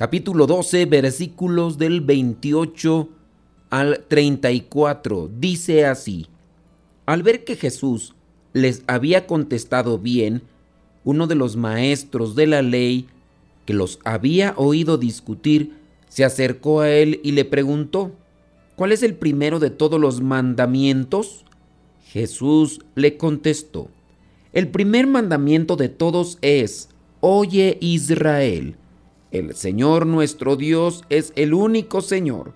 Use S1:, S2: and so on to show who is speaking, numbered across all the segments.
S1: capítulo 12, versículos del 28 al 34. Dice así, al ver que Jesús les había contestado bien, uno de los maestros de la ley que los había oído discutir, se acercó a él y le preguntó, ¿cuál es el primero de todos los mandamientos? Jesús le contestó, el primer mandamiento de todos es, Oye Israel, el Señor nuestro Dios es el único Señor.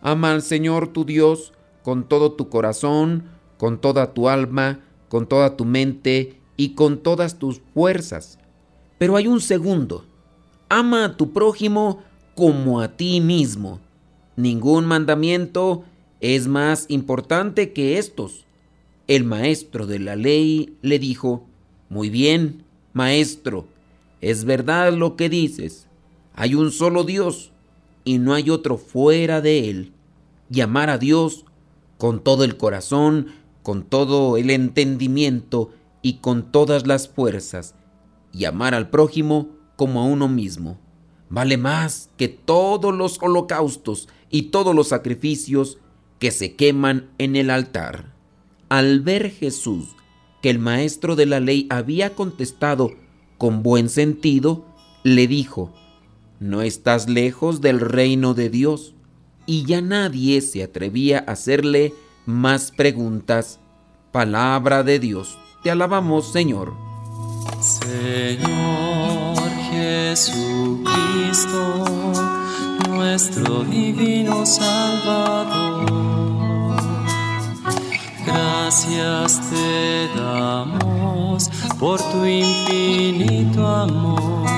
S1: Ama al Señor tu Dios con todo tu corazón, con toda tu alma, con toda tu mente y con todas tus fuerzas. Pero hay un segundo. Ama a tu prójimo como a ti mismo. Ningún mandamiento es más importante que estos. El maestro de la ley le dijo, Muy bien, maestro, es verdad lo que dices. Hay un solo Dios y no hay otro fuera de él. Y amar a Dios con todo el corazón, con todo el entendimiento y con todas las fuerzas. Y amar al prójimo como a uno mismo. Vale más que todos los holocaustos y todos los sacrificios que se queman en el altar. Al ver Jesús que el maestro de la ley había contestado con buen sentido, le dijo, No estás lejos del reino de Dios. Y ya nadie se atrevía a hacerle más preguntas. Palabra de Dios. Te alabamos, Señor.
S2: Señor Jesucristo, nuestro divino Salvador gracias te damos por tu infinito amor.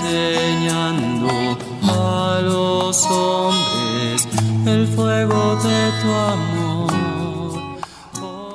S2: enseñando a los hombres el fuego de tu amor.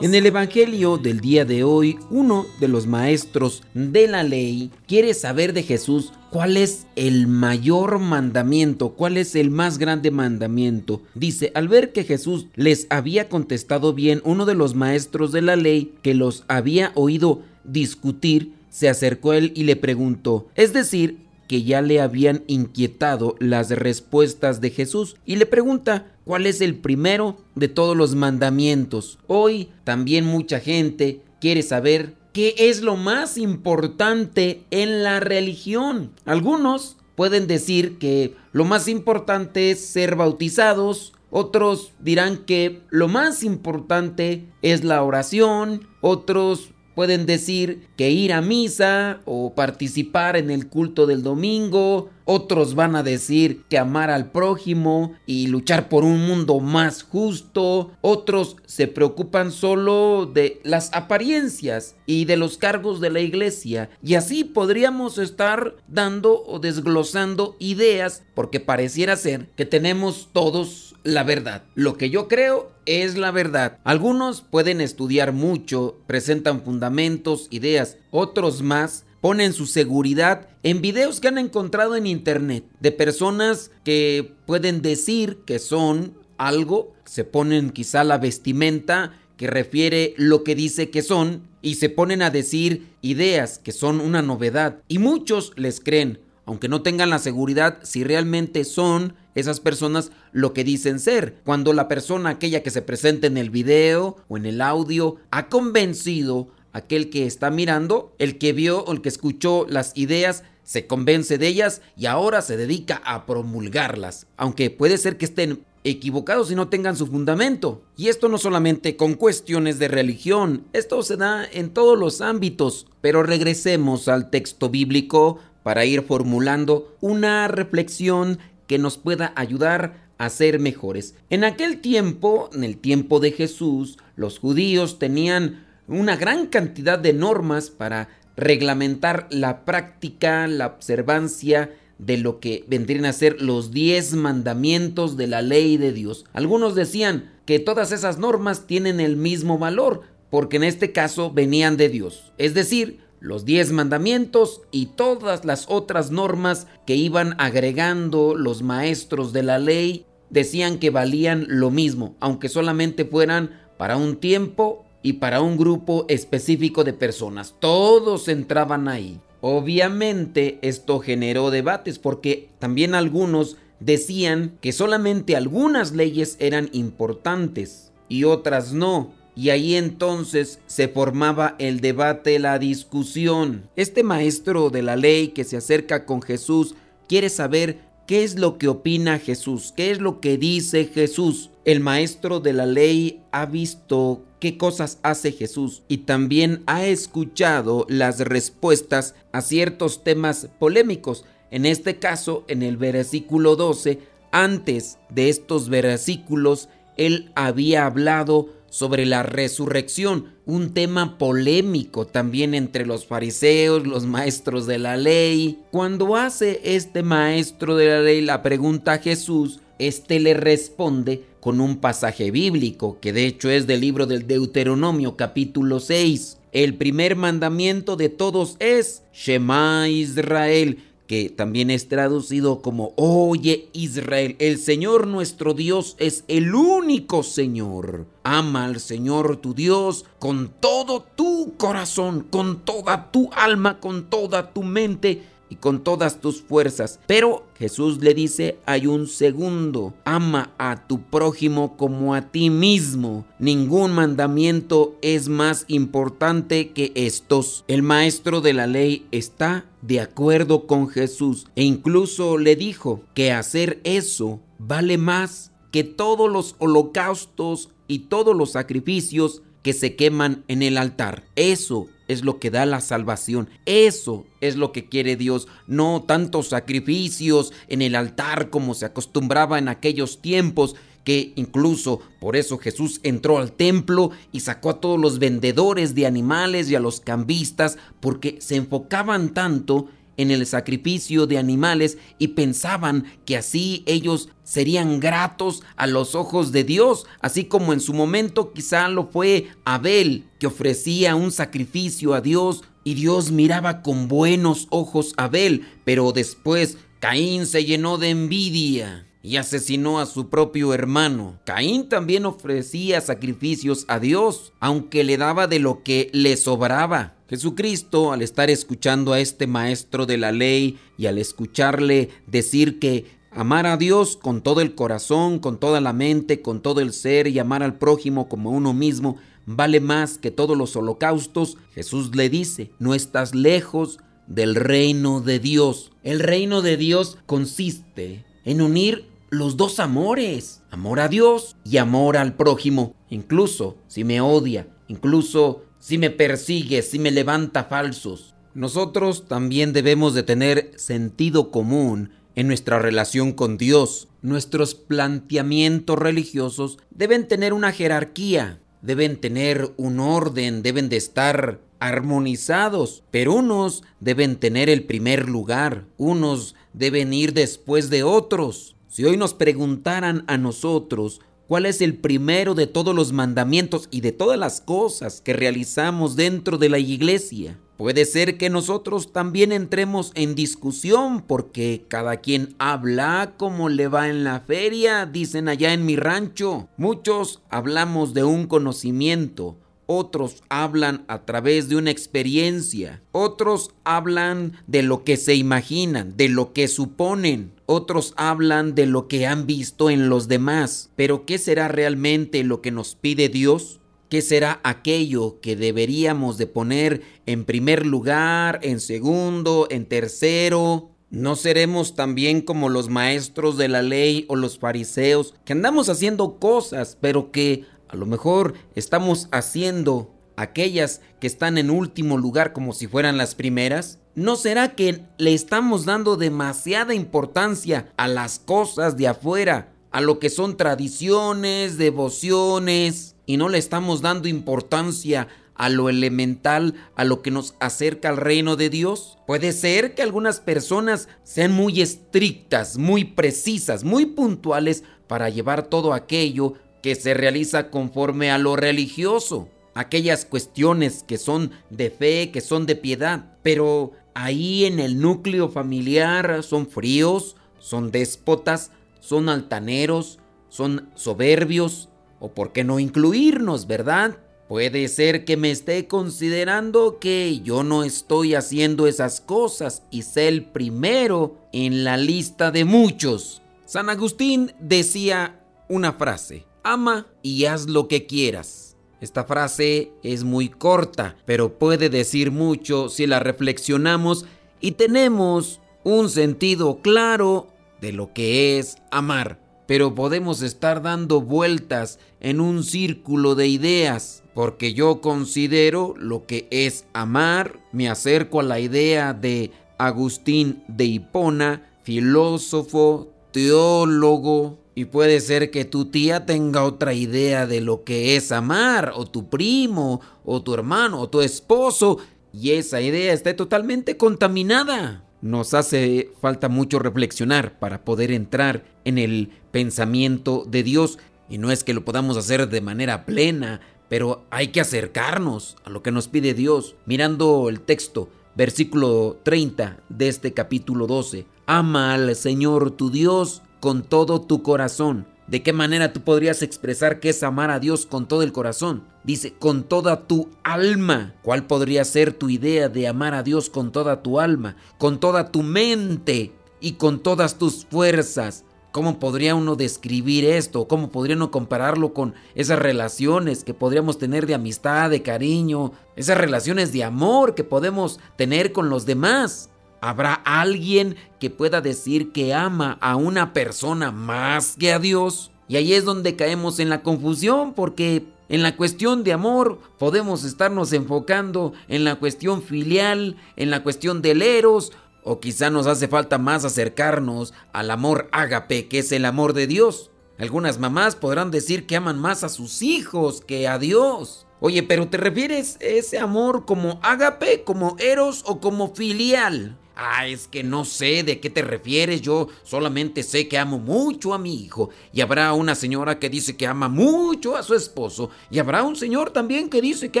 S1: En el Evangelio del día de hoy, uno de los maestros de la ley quiere saber de Jesús cuál es el mayor mandamiento, cuál es el más grande mandamiento. Dice, al ver que Jesús les había contestado bien, uno de los maestros de la ley que los había oído discutir, se acercó a él y le preguntó, es decir, que ya le habían inquietado las respuestas de Jesús y le pregunta cuál es el primero de todos los mandamientos. Hoy también mucha gente quiere saber qué es lo más importante en la religión. Algunos pueden decir que lo más importante es ser bautizados, otros dirán que lo más importante es la oración, otros pueden decir que ir a misa o participar en el culto del domingo. Otros van a decir que amar al prójimo y luchar por un mundo más justo. Otros se preocupan solo de las apariencias y de los cargos de la iglesia. Y así podríamos estar dando o desglosando ideas porque pareciera ser que tenemos todos la verdad. Lo que yo creo es la verdad. Algunos pueden estudiar mucho, presentan fundamentos, ideas, otros más ponen su seguridad en videos que han encontrado en internet de personas que pueden decir que son algo, se ponen quizá la vestimenta que refiere lo que dice que son y se ponen a decir ideas que son una novedad y muchos les creen aunque no tengan la seguridad si realmente son esas personas lo que dicen ser. Cuando la persona aquella que se presenta en el video o en el audio ha convencido aquel que está mirando, el que vio o el que escuchó las ideas, se convence de ellas y ahora se dedica a promulgarlas, aunque puede ser que estén equivocados y no tengan su fundamento. Y esto no solamente con cuestiones de religión, esto se da en todos los ámbitos. Pero regresemos al texto bíblico para ir formulando una reflexión que nos pueda ayudar a ser mejores. En aquel tiempo, en el tiempo de Jesús, los judíos tenían una gran cantidad de normas para reglamentar la práctica, la observancia de lo que vendrían a ser los diez mandamientos de la ley de Dios. Algunos decían que todas esas normas tienen el mismo valor, porque en este caso venían de Dios. Es decir, los diez mandamientos y todas las otras normas que iban agregando los maestros de la ley decían que valían lo mismo, aunque solamente fueran para un tiempo y para un grupo específico de personas. Todos entraban ahí. Obviamente esto generó debates porque también algunos decían que solamente algunas leyes eran importantes y otras no. Y ahí entonces se formaba el debate, la discusión. Este maestro de la ley que se acerca con Jesús quiere saber qué es lo que opina Jesús, qué es lo que dice Jesús. El maestro de la ley ha visto qué cosas hace Jesús y también ha escuchado las respuestas a ciertos temas polémicos. En este caso, en el versículo 12, antes de estos versículos, él había hablado sobre la resurrección, un tema polémico también entre los fariseos, los maestros de la ley. Cuando hace este maestro de la ley la pregunta a Jesús, este le responde con un pasaje bíblico, que de hecho es del libro del Deuteronomio capítulo 6. El primer mandamiento de todos es Shema Israel, que también es traducido como Oye Israel, el Señor nuestro Dios es el único Señor. Ama al Señor tu Dios con todo tu corazón, con toda tu alma, con toda tu mente y con todas tus fuerzas. Pero Jesús le dice, hay un segundo, ama a tu prójimo como a ti mismo. Ningún mandamiento es más importante que estos. El maestro de la ley está de acuerdo con Jesús e incluso le dijo que hacer eso vale más que todos los holocaustos y todos los sacrificios que se queman en el altar. Eso es lo que da la salvación. Eso es lo que quiere Dios. No tantos sacrificios en el altar como se acostumbraba en aquellos tiempos que incluso por eso Jesús entró al templo y sacó a todos los vendedores de animales y a los cambistas porque se enfocaban tanto en el sacrificio de animales y pensaban que así ellos serían gratos a los ojos de Dios, así como en su momento quizá lo fue Abel, que ofrecía un sacrificio a Dios y Dios miraba con buenos ojos a Abel, pero después Caín se llenó de envidia y asesinó a su propio hermano. Caín también ofrecía sacrificios a Dios, aunque le daba de lo que le sobraba. Jesucristo, al estar escuchando a este maestro de la ley y al escucharle decir que amar a Dios con todo el corazón, con toda la mente, con todo el ser y amar al prójimo como uno mismo vale más que todos los holocaustos, Jesús le dice, no estás lejos del reino de Dios. El reino de Dios consiste en unir los dos amores, amor a Dios y amor al prójimo, incluso si me odia, incluso si me persigue, si me levanta falsos. Nosotros también debemos de tener sentido común en nuestra relación con Dios. Nuestros planteamientos religiosos deben tener una jerarquía, deben tener un orden, deben de estar armonizados, pero unos deben tener el primer lugar, unos deben ir después de otros. Si hoy nos preguntaran a nosotros cuál es el primero de todos los mandamientos y de todas las cosas que realizamos dentro de la iglesia. Puede ser que nosotros también entremos en discusión porque cada quien habla como le va en la feria, dicen allá en mi rancho. Muchos hablamos de un conocimiento, otros hablan a través de una experiencia, otros hablan de lo que se imaginan, de lo que suponen, otros hablan de lo que han visto en los demás. Pero ¿qué será realmente lo que nos pide Dios? ¿Qué será aquello que deberíamos de poner en primer lugar, en segundo, en tercero? ¿No seremos también como los maestros de la ley o los fariseos que andamos haciendo cosas, pero que a lo mejor estamos haciendo aquellas que están en último lugar como si fueran las primeras? ¿No será que le estamos dando demasiada importancia a las cosas de afuera, a lo que son tradiciones, devociones, y no le estamos dando importancia a lo elemental, a lo que nos acerca al reino de Dios? Puede ser que algunas personas sean muy estrictas, muy precisas, muy puntuales para llevar todo aquello que se realiza conforme a lo religioso, aquellas cuestiones que son de fe, que son de piedad, pero ahí en el núcleo familiar son fríos, son déspotas, son altaneros, son soberbios, o por qué no incluirnos, ¿verdad? Puede ser que me esté considerando que yo no estoy haciendo esas cosas y sé el primero en la lista de muchos. San Agustín decía una frase, ama y haz lo que quieras. Esta frase es muy corta, pero puede decir mucho si la reflexionamos y tenemos un sentido claro de lo que es amar pero podemos estar dando vueltas en un círculo de ideas, porque yo considero lo que es amar, me acerco a la idea de Agustín de Hipona, filósofo, teólogo, y puede ser que tu tía tenga otra idea de lo que es amar, o tu primo, o tu hermano, o tu esposo, y esa idea esté totalmente contaminada. Nos hace falta mucho reflexionar para poder entrar en el pensamiento de Dios y no es que lo podamos hacer de manera plena, pero hay que acercarnos a lo que nos pide Dios. Mirando el texto, versículo 30 de este capítulo 12. Ama al Señor tu Dios con todo tu corazón ¿De qué manera tú podrías expresar que es amar a Dios con todo el corazón? Dice, con toda tu alma. ¿Cuál podría ser tu idea de amar a Dios con toda tu alma, con toda tu mente y con todas tus fuerzas? ¿Cómo podría uno describir esto? ¿Cómo podría uno compararlo con esas relaciones que podríamos tener de amistad, de cariño, esas relaciones de amor que podemos tener con los demás? ¿Habrá alguien que pueda decir que ama a una persona más que a Dios? Y ahí es donde caemos en la confusión porque en la cuestión de amor podemos estarnos enfocando en la cuestión filial, en la cuestión del eros, o quizá nos hace falta más acercarnos al amor ágape, que es el amor de Dios. Algunas mamás podrán decir que aman más a sus hijos que a Dios. Oye, pero ¿te refieres a ese amor como ágape, como eros o como filial? Ah, es que no sé de qué te refieres, yo solamente sé que amo mucho a mi hijo. Y habrá una señora que dice que ama mucho a su esposo. Y habrá un señor también que dice que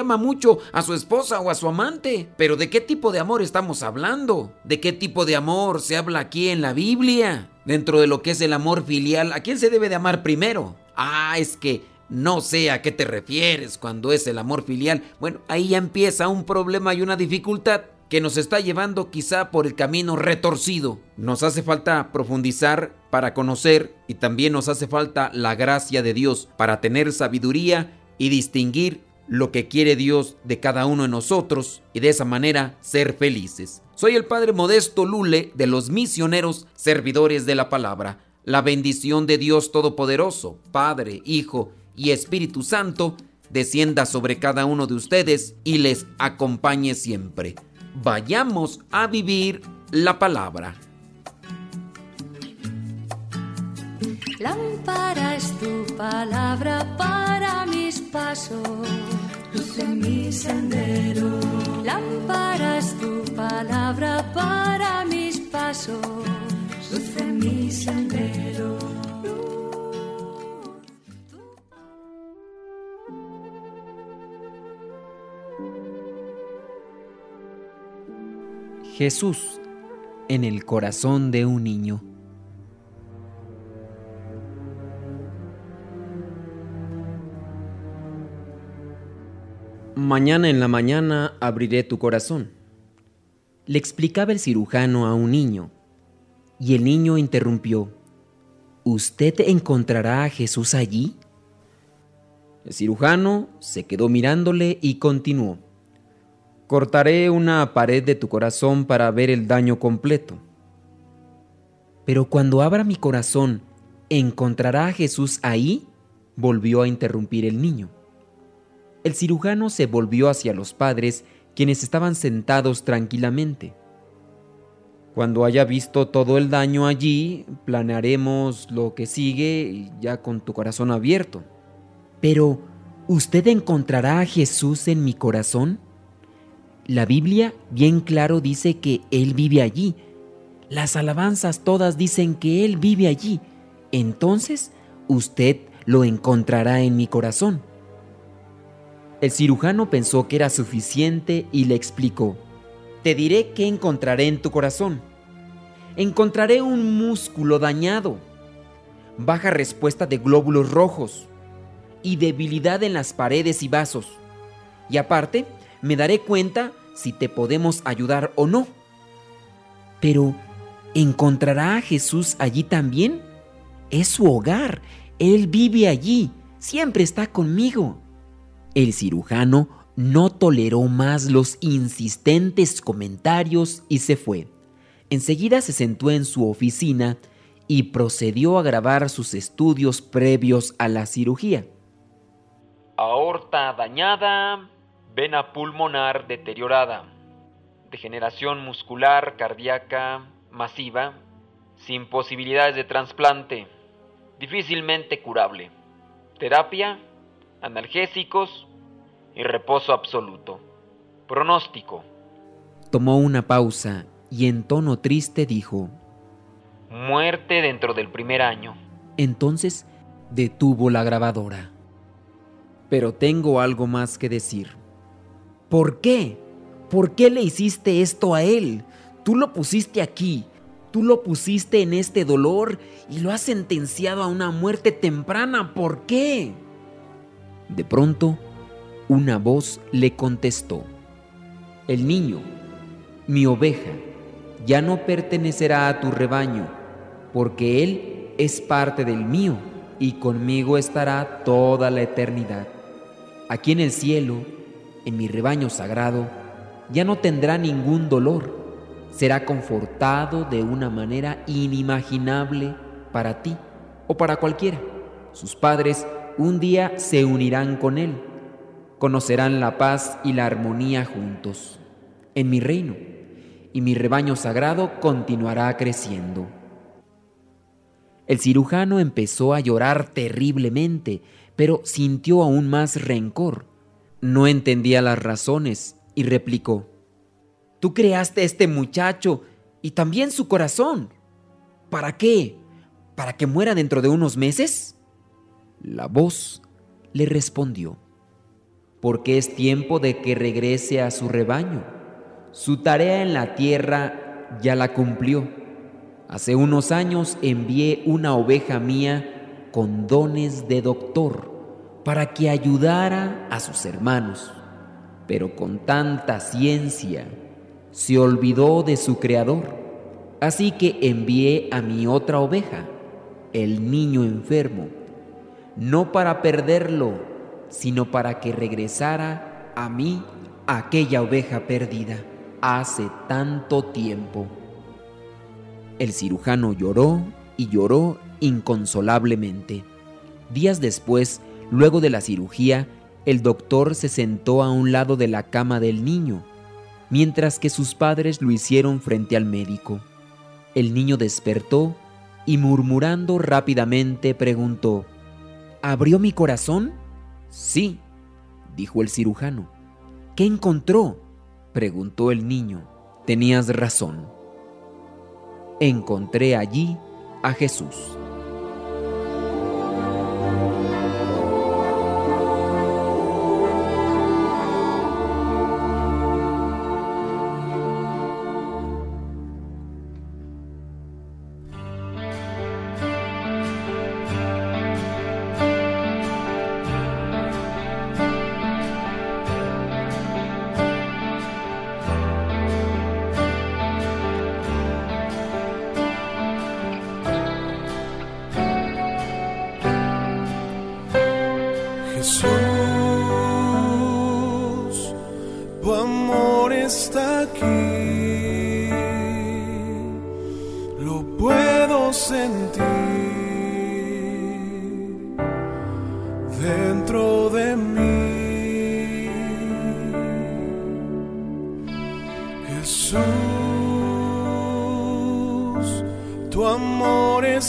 S1: ama mucho a su esposa o a su amante. Pero ¿de qué tipo de amor estamos hablando? ¿De qué tipo de amor se habla aquí en la Biblia? Dentro de lo que es el amor filial, ¿a quién se debe de amar primero? Ah, es que no sé a qué te refieres cuando es el amor filial. Bueno, ahí ya empieza un problema y una dificultad que nos está llevando quizá por el camino retorcido. Nos hace falta profundizar para conocer y también nos hace falta la gracia de Dios para tener sabiduría y distinguir lo que quiere Dios de cada uno de nosotros y de esa manera ser felices. Soy el Padre Modesto Lule de los misioneros servidores de la palabra. La bendición de Dios Todopoderoso, Padre, Hijo y Espíritu Santo, descienda sobre cada uno de ustedes y les acompañe siempre vayamos a vivir la palabra.
S3: Lámpara es tu palabra para mis pasos, luz en mi sendero. Lámpara es tu palabra para mis pasos, luz en mi sendero.
S1: Jesús en el corazón de un niño. Mañana en la mañana abriré tu corazón. Le explicaba el cirujano a un niño, y el niño interrumpió, ¿Usted encontrará a Jesús allí? El cirujano se quedó mirándole y continuó. Cortaré una pared de tu corazón para ver el daño completo. Pero cuando abra mi corazón, ¿encontrará a Jesús ahí? volvió a interrumpir el niño. El cirujano se volvió hacia los padres, quienes estaban sentados tranquilamente. Cuando haya visto todo el daño allí, planearemos lo que sigue ya con tu corazón abierto. Pero, ¿usted encontrará a Jesús en mi corazón? La Biblia bien claro dice que Él vive allí. Las alabanzas todas dicen que Él vive allí. Entonces, usted lo encontrará en mi corazón. El cirujano pensó que era suficiente y le explicó, Te diré qué encontraré en tu corazón. Encontraré un músculo dañado, baja respuesta de glóbulos rojos y debilidad en las paredes y vasos. Y aparte, me daré cuenta si te podemos ayudar o no. Pero, ¿encontrará a Jesús allí también? Es su hogar, Él vive allí, siempre está conmigo. El cirujano no toleró más los insistentes comentarios y se fue. Enseguida se sentó en su oficina y procedió a grabar sus estudios previos a la cirugía.
S4: Aorta dañada, vena pulmonar deteriorada, degeneración muscular cardíaca masiva, sin posibilidades de trasplante, difícilmente curable. Terapia, analgésicos, y reposo absoluto. Pronóstico.
S1: Tomó una pausa y en tono triste dijo,
S4: Muerte dentro del primer año.
S1: Entonces detuvo la grabadora. Pero tengo algo más que decir. ¿Por qué? ¿Por qué le hiciste esto a él? Tú lo pusiste aquí, tú lo pusiste en este dolor y lo has sentenciado a una muerte temprana. ¿Por qué? De pronto, una voz le contestó, El niño, mi oveja, ya no pertenecerá a tu rebaño, porque él es parte del mío y conmigo estará toda la eternidad. Aquí en el cielo, en mi rebaño sagrado, ya no tendrá ningún dolor, será confortado de una manera inimaginable para ti o para cualquiera. Sus padres un día se unirán con él conocerán la paz y la armonía juntos en mi reino, y mi rebaño sagrado continuará creciendo. El cirujano empezó a llorar terriblemente, pero sintió aún más rencor. No entendía las razones y replicó, Tú creaste a este muchacho y también su corazón. ¿Para qué? ¿Para que muera dentro de unos meses? La voz le respondió, porque es tiempo de que regrese a su rebaño. Su tarea en la tierra ya la cumplió. Hace unos años envié una oveja mía con dones de doctor para que ayudara a sus hermanos, pero con tanta ciencia se olvidó de su creador. Así que envié a mi otra oveja, el niño enfermo, no para perderlo, sino para que regresara a mí aquella oveja perdida hace tanto tiempo. El cirujano lloró y lloró inconsolablemente. Días después, luego de la cirugía, el doctor se sentó a un lado de la cama del niño, mientras que sus padres lo hicieron frente al médico. El niño despertó y murmurando rápidamente preguntó, ¿Abrió mi corazón? Sí, dijo el cirujano. ¿Qué encontró? preguntó el niño. Tenías razón. Encontré allí a Jesús.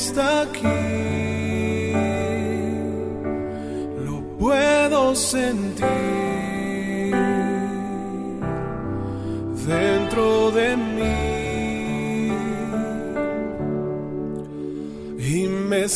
S5: Está aquí, lo puedo sentir. dentro de mí y me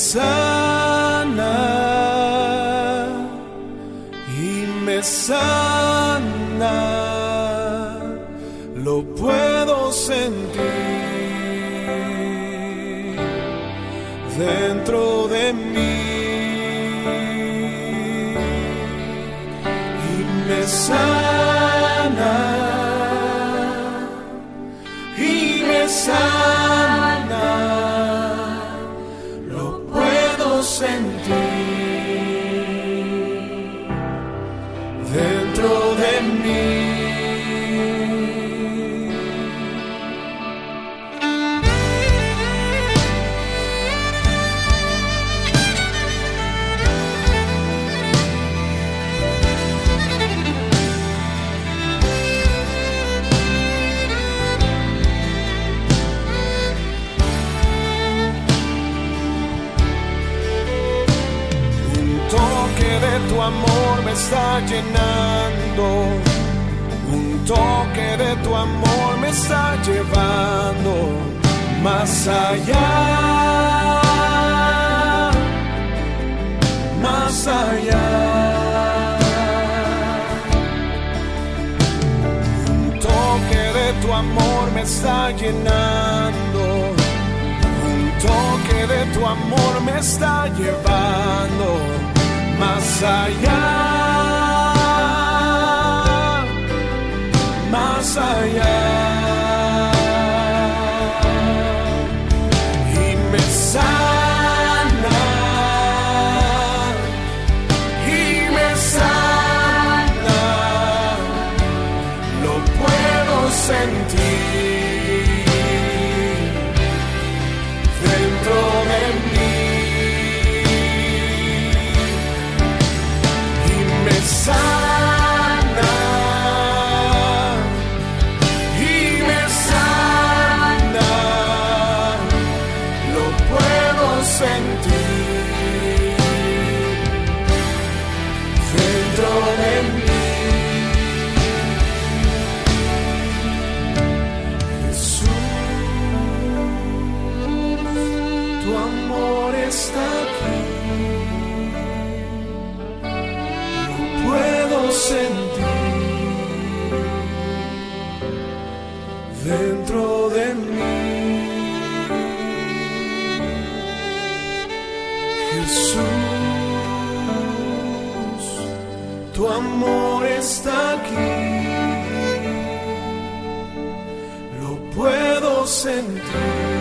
S5: dentro de mí. Y me sana y me sana, tu amor me está llenando. Un toque de tu amor me está llevando más allá. Más allá. Un toque de tu amor me está llenando. Un toque de tu amor me está llevando más allá, más allá. Y me sana, amor está aquí. Lo puedo sentir dentro de mí. Jesús, tu amor está aquí, lo puedo sentir